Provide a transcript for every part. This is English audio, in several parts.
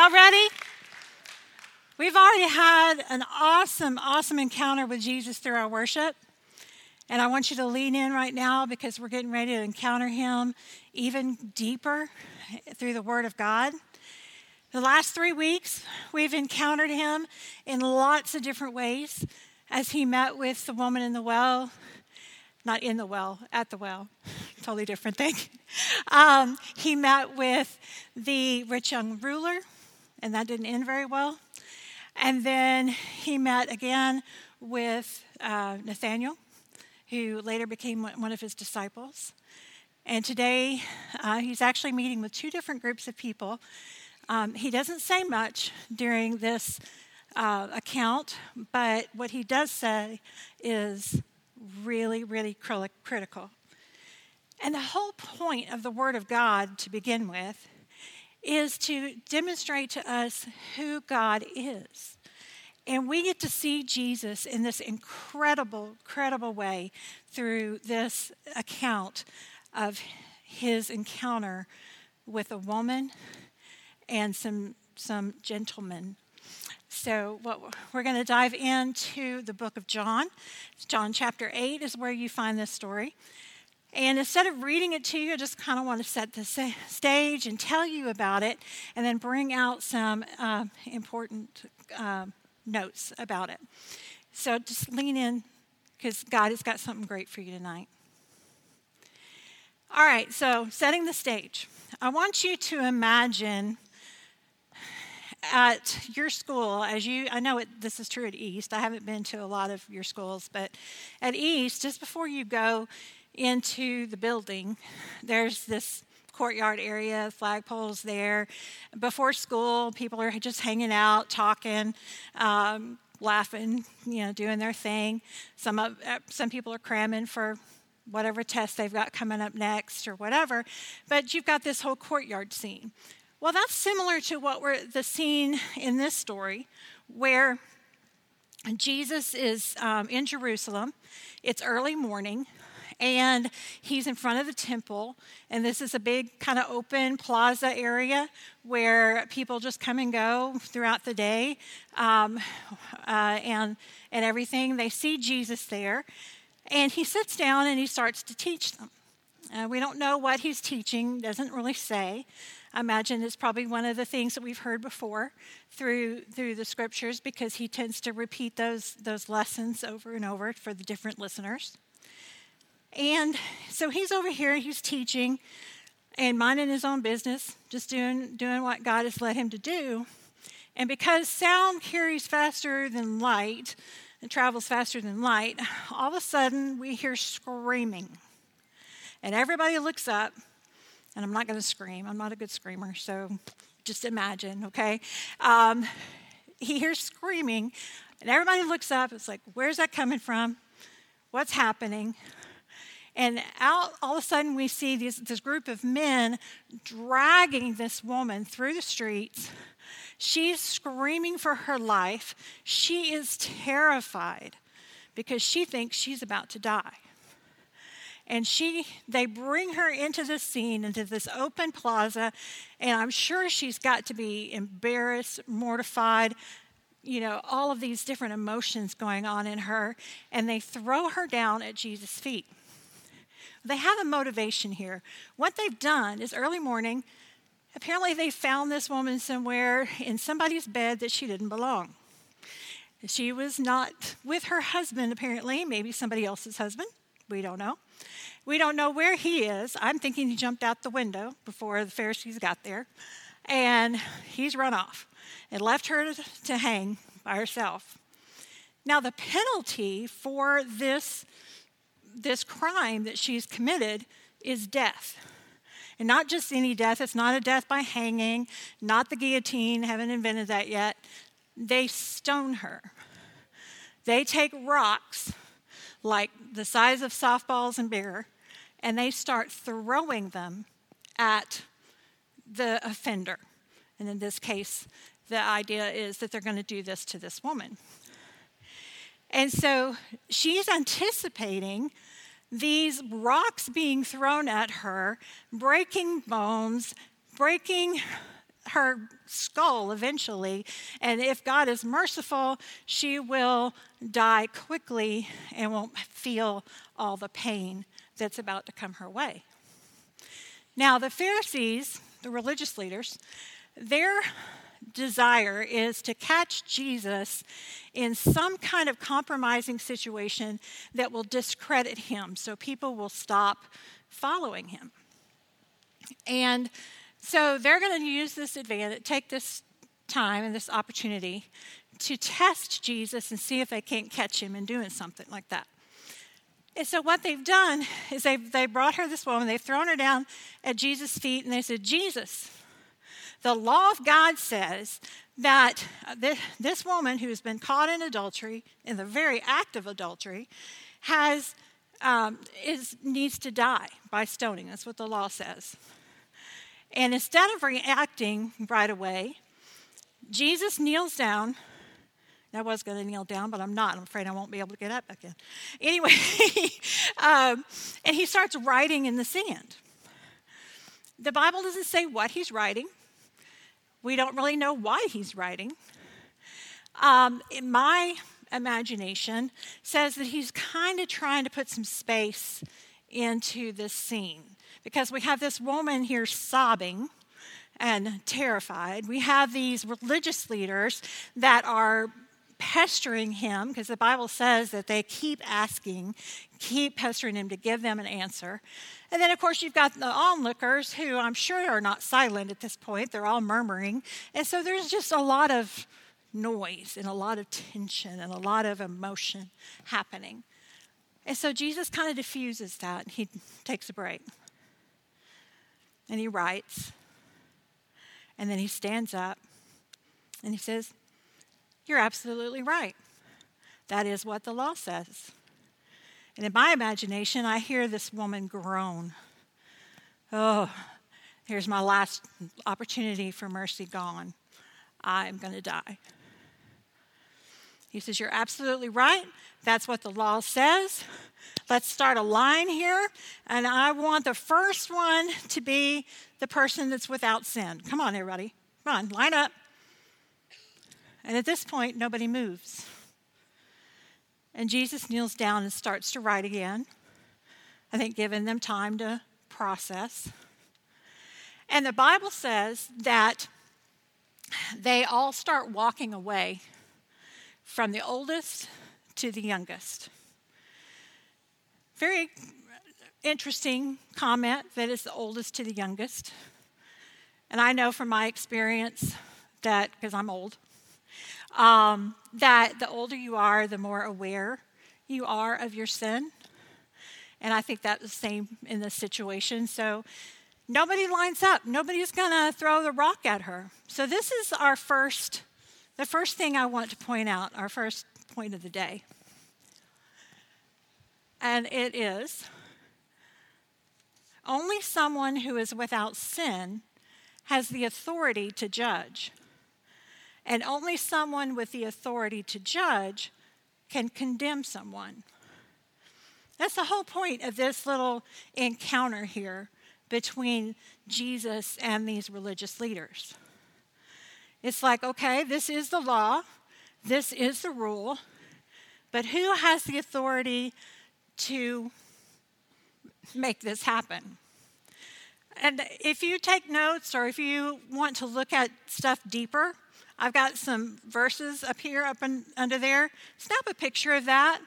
Y'all ready? We've already had an awesome, awesome encounter with Jesus through our worship. And I want you to lean in right now because we're getting ready to encounter him even deeper through the Word of God. The last three weeks, we've encountered him in lots of different ways as he met with the woman in the well, not in the well, at the well, totally different thing. Um, he met with the rich young ruler, and that didn't end very well. And then he met again with uh, Nathaniel, who later became one of his disciples. And today uh, he's actually meeting with two different groups of people. Um, he doesn't say much during this uh, account, but what he does say is really, really critical. And the whole point of the Word of God to begin with is to demonstrate to us who God is. And we get to see Jesus in this incredible, incredible way through this account of his encounter with a woman and some, some gentlemen. So, what we're going to dive into the book of John. John chapter 8 is where you find this story. And instead of reading it to you, I just kind of want to set the stage and tell you about it, and then bring out some uh, important uh, notes about it. So just lean in because God has got something great for you tonight. All right, so setting the stage. I want you to imagine at your school, as you, I know it, this is true at East. I haven't been to a lot of your schools, but at East, just before you go into the building, there's this courtyard area, flagpoles there. Before school, people are just hanging out, talking, um, laughing, you know, doing their thing. Some of, uh, some people are cramming for whatever test they've got coming up next or whatever. But you've got this whole courtyard scene. Well, that's similar to what we're the scene in this story, where Jesus is um, in Jerusalem. It's early morning and he's in front of the temple. And this is a big kind of open plaza area where people just come and go throughout the day um, uh, and, and everything. They see Jesus there. And he sits down and he starts to teach them. Uh, we don't know what he's teaching, doesn't really say. I imagine it's probably one of the things that we've heard before through through the scriptures because he tends to repeat those those lessons over and over for the different listeners. And so he's over here, he's teaching and minding his own business, just doing, doing what God has led him to do. And because sound carries faster than light, and travels faster than light, all of a sudden we hear screaming. And everybody looks up, and I'm not going to scream. I'm not a good screamer, so just imagine, okay? Um, he hears screaming, and everybody looks up. It's like, where's that coming from? What's happening? And out, all of a sudden, we see this, this group of men dragging this woman through the streets. She's screaming for her life. She is terrified because she thinks she's about to die. And she, they bring her into the scene, into this open plaza, and I'm sure she's got to be embarrassed, mortified, you know, all of these different emotions going on in her. And they throw her down at Jesus' feet. They have a motivation here. What they've done is early morning, apparently they found this woman somewhere in somebody's bed that she didn't belong. She was not with her husband, apparently, maybe somebody else's husband. We don't know. We don't know where he is. I'm thinking he jumped out the window before the Pharisees got there. And he's run off and left her to hang by herself. Now, the penalty for this this crime that she's committed is death. And not just any death, it's not a death by hanging, not the guillotine, haven't invented that yet. They stone her. They take rocks like the size of softballs and bigger, and they start throwing them at the offender. And in this case, the idea is that they're going to do this to this woman. And so she's anticipating these rocks being thrown at her, breaking bones, breaking her skull eventually. And if God is merciful, she will die quickly and won't feel all the pain that's about to come her way. Now, the Pharisees, the religious leaders, their desire is to catch Jesus in some kind of compromising situation that will discredit him so people will stop following him. And so they're going to use this advantage, take this time and this opportunity to test Jesus and see if they can't catch him in doing something like that. And so what they've done is they've they brought her this woman, they've thrown her down at Jesus' feet, and they said, Jesus, the law of God says that this woman who has been caught in adultery, in the very act of adultery, has um, is needs to die by stoning. That's what the law says. And instead of reacting right away, Jesus kneels down. I was going to kneel down, but I'm not. I'm afraid I won't be able to get up again. Anyway, um, and he starts writing in the sand. The Bible doesn't say what he's writing. We don't really know why he's writing. Um, my imagination says that he's kind of trying to put some space into this scene because we have this woman here sobbing and terrified. We have these religious leaders that are pestering him because the Bible says that they keep asking, keep pestering him to give them an answer. And then, of course, you've got the onlookers who I'm sure are not silent at this point. They're all murmuring. And so there's just a lot of noise and a lot of tension and a lot of emotion happening. And so Jesus kind of diffuses that. He takes a break. And he writes. And then he stands up and he says, You're absolutely right. That is what the law says. And in my imagination, I hear this woman groan. Oh, here's my last opportunity for mercy gone. I'm going to die. He says, You're absolutely right. That's what the law says. Let's start a line here. And I want the first one to be the person that's without sin. Come on, everybody. Come on, line up. And at this point, nobody moves. And Jesus kneels down and starts to write again. I think giving them time to process. And the Bible says that they all start walking away from the oldest to the youngest. Very interesting comment that it's the oldest to the youngest. And I know from my experience that, because I'm old, um, that the older you are, the more aware you are of your sin. And I think that's the same in this situation. So nobody lines up. Nobody's going to throw the rock at her. So this is our first, the first thing I want to point out, our first point of the day. And it is only someone who is without sin has the authority to judge. And only someone with the authority to judge can condemn someone. That's the whole point of this little encounter here between Jesus and these religious leaders. It's like, okay, this is the law, this is the rule, but who has the authority to make this happen? And if you take notes or if you want to look at stuff deeper, I've got some verses up here, up in, under there. Snap a picture of that.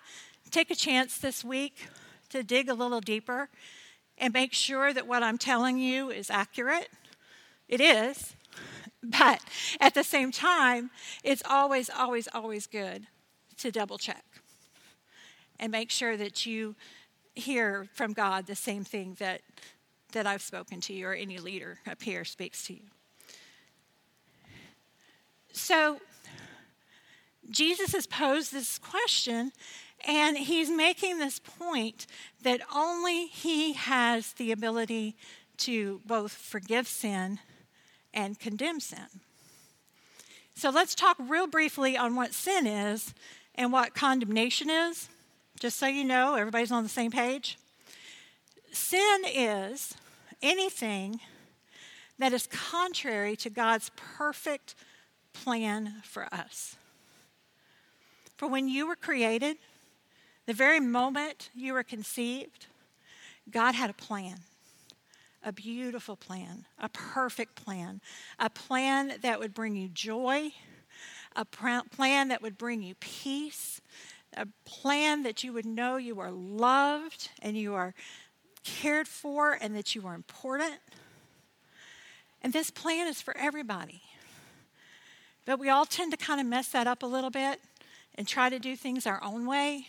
Take a chance this week to dig a little deeper and make sure that what I'm telling you is accurate. It is, but at the same time, it's always, always, always good to double check and make sure that you hear from God the same thing that, that I've spoken to you or any leader up here speaks to you. So, Jesus has posed this question, and he's making this point that only he has the ability to both forgive sin and condemn sin. So, let's talk real briefly on what sin is and what condemnation is, just so you know, everybody's on the same page. Sin is anything that is contrary to God's perfect plan for us. For when you were created, the very moment you were conceived, God had a plan, a beautiful plan, a perfect plan, a plan that would bring you joy, a plan that would bring you peace, a plan that you would know you are loved and you are cared for and that you are important. And this plan is for everybody. But we all tend to kind of mess that up a little bit and try to do things our own way,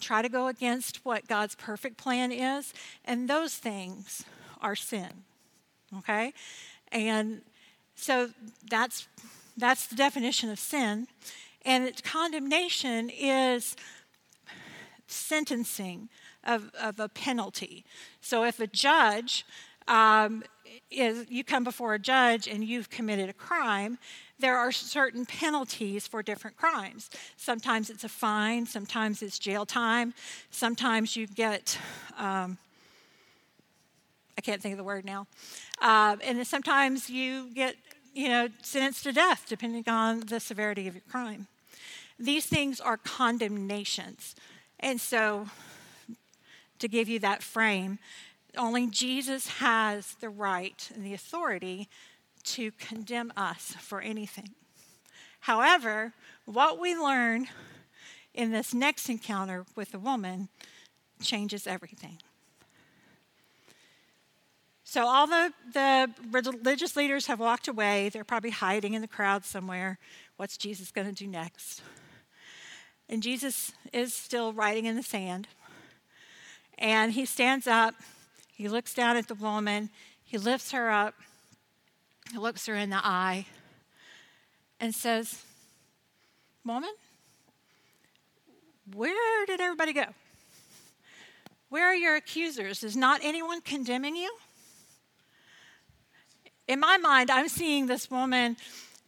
try to go against what God's perfect plan is. And those things are sin. Okay? And so that's that's the definition of sin. And it's condemnation is sentencing of, of a penalty. So if a judge um, is, you come before a judge and you've committed a crime, there are certain penalties for different crimes. Sometimes it's a fine, sometimes it's jail time, sometimes you get, um, I can't think of the word now, uh, and sometimes you get, you know, sentenced to death depending on the severity of your crime. These things are condemnations. And so, to give you that frame, only Jesus has the right and the authority to condemn us for anything. However, what we learn in this next encounter with the woman changes everything. So, all the, the religious leaders have walked away. They're probably hiding in the crowd somewhere. What's Jesus going to do next? And Jesus is still writing in the sand. And he stands up, he looks down at the woman, he lifts her up, he looks her in the eye, and says, Woman, where did everybody go? Where are your accusers? Is not anyone condemning you? In my mind, I'm seeing this woman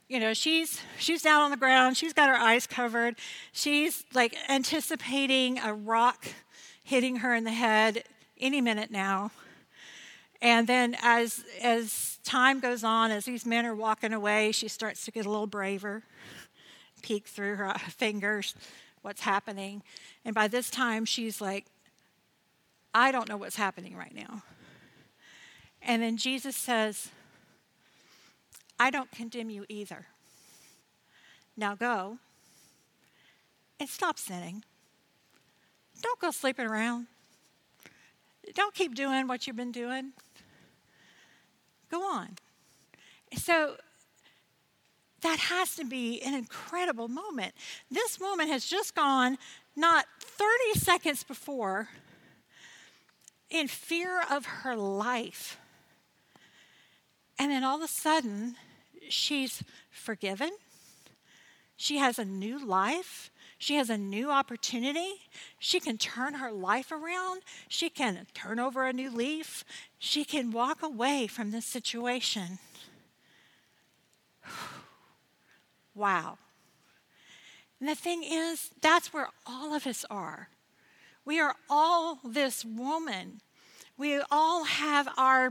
you know she's she's down on the ground she's got her eyes covered she's like anticipating a rock hitting her in the head any minute now and then as as time goes on as these men are walking away she starts to get a little braver peek through her uh, fingers what's happening and by this time she's like i don't know what's happening right now and then jesus says I don't condemn you either. Now go and stop sinning. Don't go sleeping around. Don't keep doing what you've been doing. Go on. So that has to be an incredible moment. This woman has just gone not 30 seconds before in fear of her life. And then all of a sudden, she's forgiven. She has a new life. She has a new opportunity. She can turn her life around. She can turn over a new leaf. She can walk away from this situation. wow. And the thing is, that's where all of us are. We are all this woman. We all have our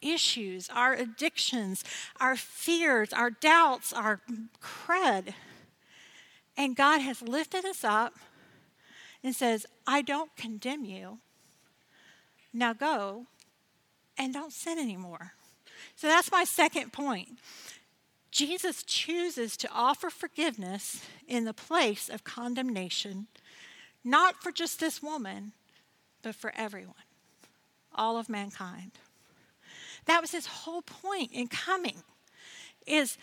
issues, our addictions, our fears, our doubts, our crud. And God has lifted us up and says, I don't condemn you. Now go and don't sin anymore. So that's my second point. Jesus chooses to offer forgiveness in the place of condemnation, not for just this woman, but for everyone, all of mankind. That was his whole point in coming. Is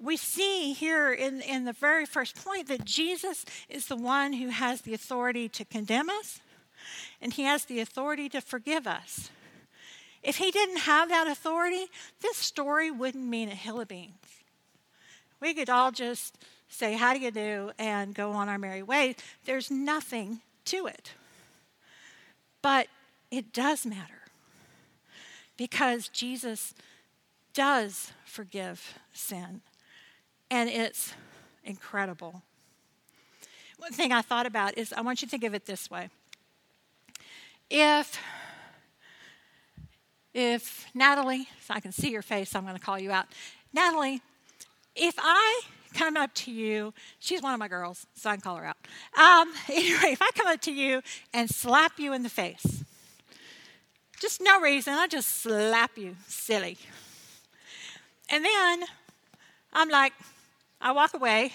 we see here in, in the very first point that Jesus is the one who has the authority to condemn us and he has the authority to forgive us. If he didn't have that authority, this story wouldn't mean a hill of beans. We could all just say, How do you do? and go on our merry way. There's nothing to it. But it does matter because Jesus does forgive sin, and it's incredible. One thing I thought about is I want you to think of it this way. If if Natalie, so I can see your face, I'm going to call you out. Natalie, if I come up to you, she's one of my girls, so I can call her out. Um, anyway, if I come up to you and slap you in the face, just no reason, I just slap you, silly. And then I'm like, I walk away,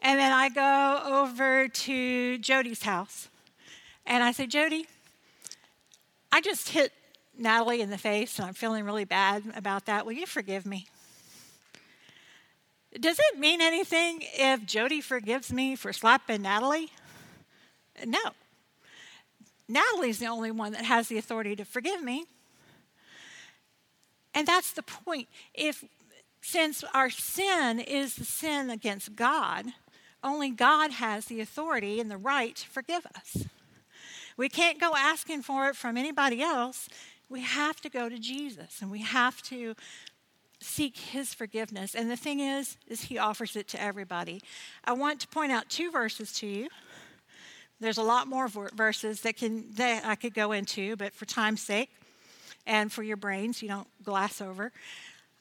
and then I go over to Jody's house, and I say, Jody, I just hit Natalie in the face, and I'm feeling really bad about that. Will you forgive me? Does it mean anything if Jody forgives me for slapping Natalie? No. Natalie's the only one that has the authority to forgive me. And that's the point. If since our sin is the sin against God, only God has the authority and the right to forgive us. We can't go asking for it from anybody else. We have to go to Jesus and we have to seek his forgiveness. And the thing is, is he offers it to everybody. I want to point out two verses to you. There's a lot more verses that can that I could go into, but for time's sake and for your brains, you don't glass over.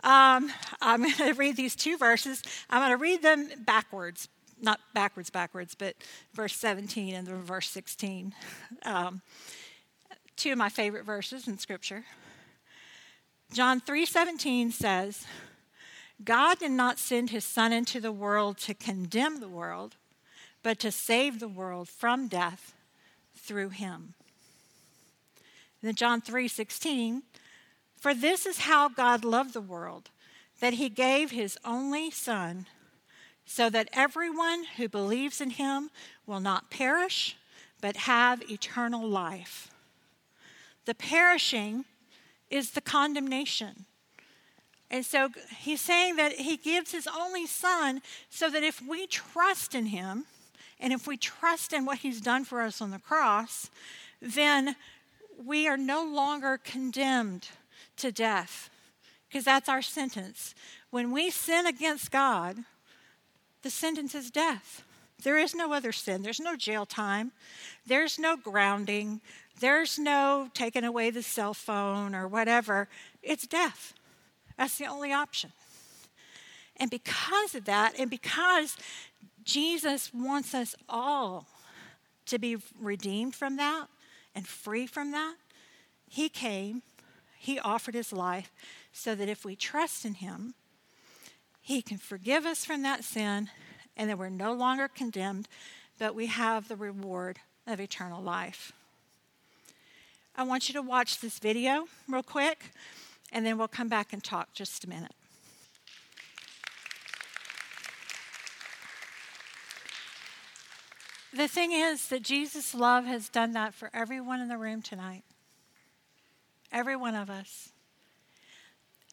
Um, I'm going to read these two verses. I'm going to read them backwards, not backwards, backwards, but verse 17 and the verse 16. Um, two of my favorite verses in Scripture. John 3:17 says, God did not send his son into the world to condemn the world, but to save the world from death through him. And then John 3:16, for this is how God loved the world, that he gave his only son so that everyone who believes in him will not perish but have eternal life. The perishing is the condemnation. And so he's saying that he gives his only son so that if we trust in him and if we trust in what he's done for us on the cross, then we are no longer condemned to death because that's our sentence. When we sin against God, the sentence is death. There is no other sin. There's no jail time. There's no grounding. There's no taking away the cell phone or whatever. It's death. That's the only option. And because of that, and because Jesus wants us all to be redeemed from that and free from that, He came, He offered His life so that if we trust in Him, He can forgive us from that sin and that we're no longer condemned, but we have the reward of eternal life. I want you to watch this video real quick, and then we'll come back and talk just a minute. The thing is that Jesus' love has done that for everyone in the room tonight. Every one of us.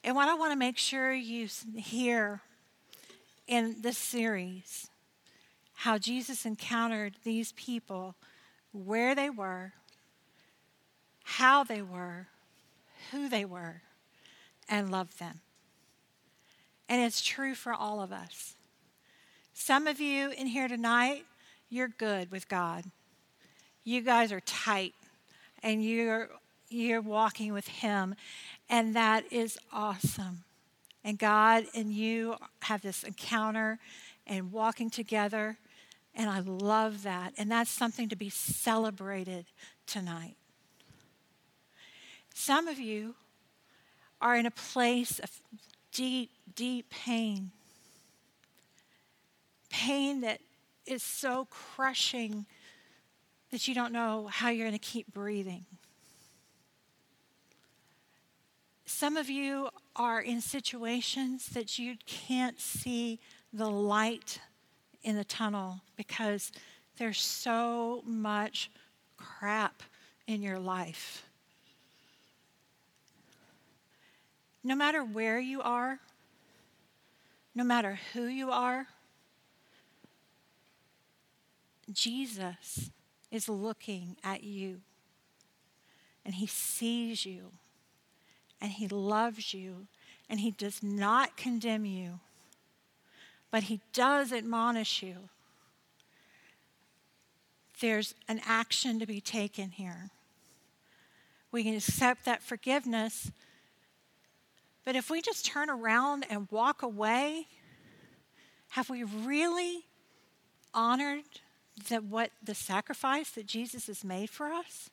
And what I want to make sure you hear in this series how Jesus encountered these people where they were, how they were, who they were, and loved them. And it's true for all of us. Some of you in here tonight, you're good with God. You guys are tight and you're you're walking with him and that is awesome. And God and you have this encounter and walking together and I love that. And that's something to be celebrated tonight. Some of you are in a place of deep, deep pain. Pain that is so crushing that you don't know how you're going to keep breathing. Some of you are in situations that you can't see the light in the tunnel because there's so much crap in your life. No matter where you are, no matter who you are, Jesus is looking at you and he sees you and he loves you and he does not condemn you, but he does admonish you. There's an action to be taken here. We can accept that forgiveness. But if we just turn around and walk away, have we really honored that what the sacrifice that Jesus has made for us?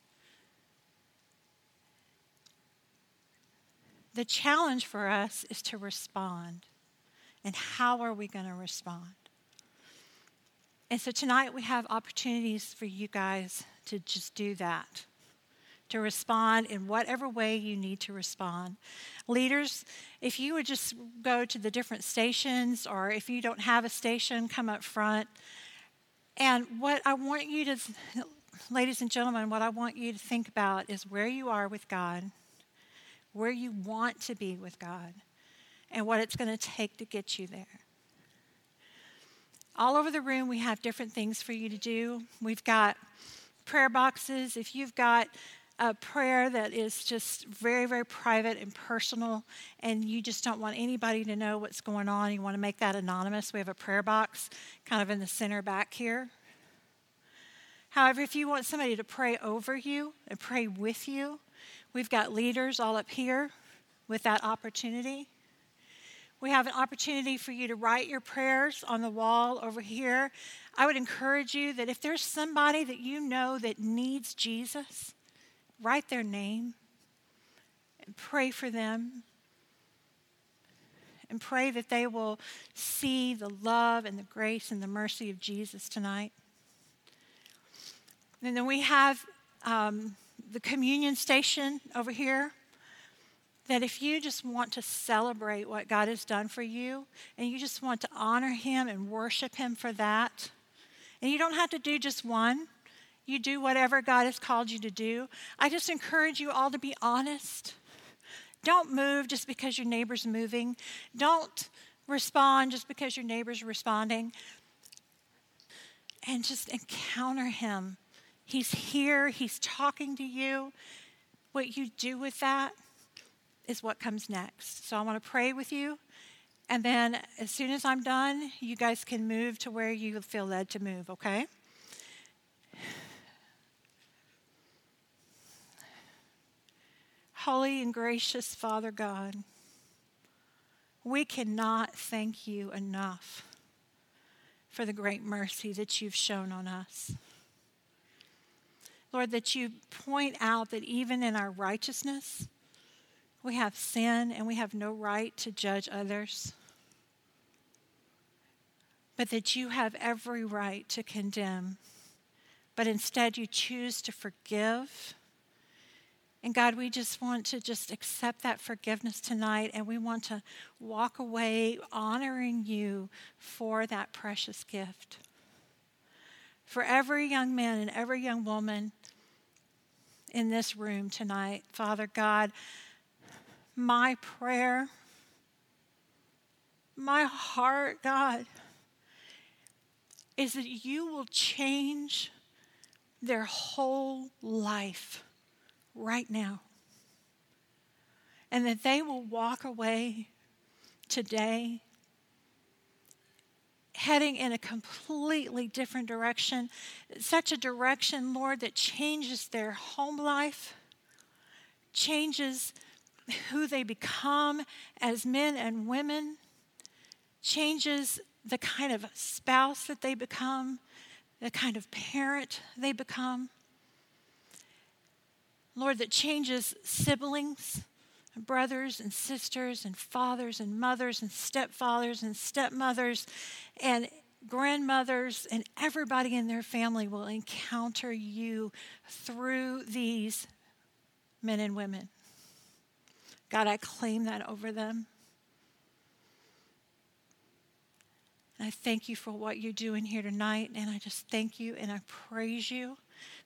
The challenge for us is to respond. And how are we going to respond? And so tonight we have opportunities for you guys to just do that, to respond in whatever way you need to respond. Leaders, if you would just go to the different stations, or if you don't have a station, come up front. And what I want you to, ladies and gentlemen, what I want you to think about is where you are with God, where you want to be with God, and what it's going to take to get you there. All over the room, we have different things for you to do. We've got prayer boxes. If you've got a prayer that is just very, very private and personal, and you just don't want anybody to know what's going on, you want to make that anonymous, we have a prayer box kind of in the center back here. However, if you want somebody to pray over you and pray with you, we've got leaders all up here with that opportunity. We have an opportunity for you to write your prayers on the wall over here. I would encourage you that if there's somebody that you know that needs Jesus, write their name and pray for them. And pray that they will see the love and the grace and the mercy of Jesus tonight. And then we have um, the communion station over here that if you just want to celebrate what God has done for you and you just want to honor Him and worship Him for that, and you don't have to do just one, you do whatever God has called you to do. I just encourage you all to be honest. Don't move just because your neighbor's moving. Don't respond just because your neighbor's responding. And just encounter Him. He's here, He's talking to you. What you do with that is what comes next. So I want to pray with you. And then as soon as I'm done, you guys can move to where you feel led to move, okay? Holy and gracious Father God, we cannot thank you enough for the great mercy that you've shown on us. Lord, that you point out that even in our righteousness, we have sin and we have no right to judge others, but that you have every right to condemn. But instead, you choose to forgive. And God, we just want to just accept that forgiveness tonight and we want to walk away honoring you for that precious gift. For every young man and every young woman in this room tonight, Father God, my prayer, my heart, God, is that you will change their whole life right now. And that they will walk away today heading in a completely different direction. Such a direction, Lord, that changes their home life, changes who they become as men and women, changes the kind of spouse that they become, the kind of parent they become. Lord, that changes siblings, brothers and sisters, and fathers and mothers, and stepfathers and stepmothers, and grandmothers, and everybody in their family will encounter you through these men and women. God, I claim that over them. And I thank you for what you're doing here tonight. And I just thank you and I praise you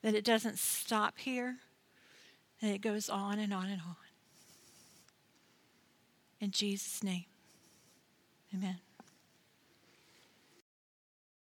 that it doesn't stop here, and it goes on and on and on. In Jesus' name, amen.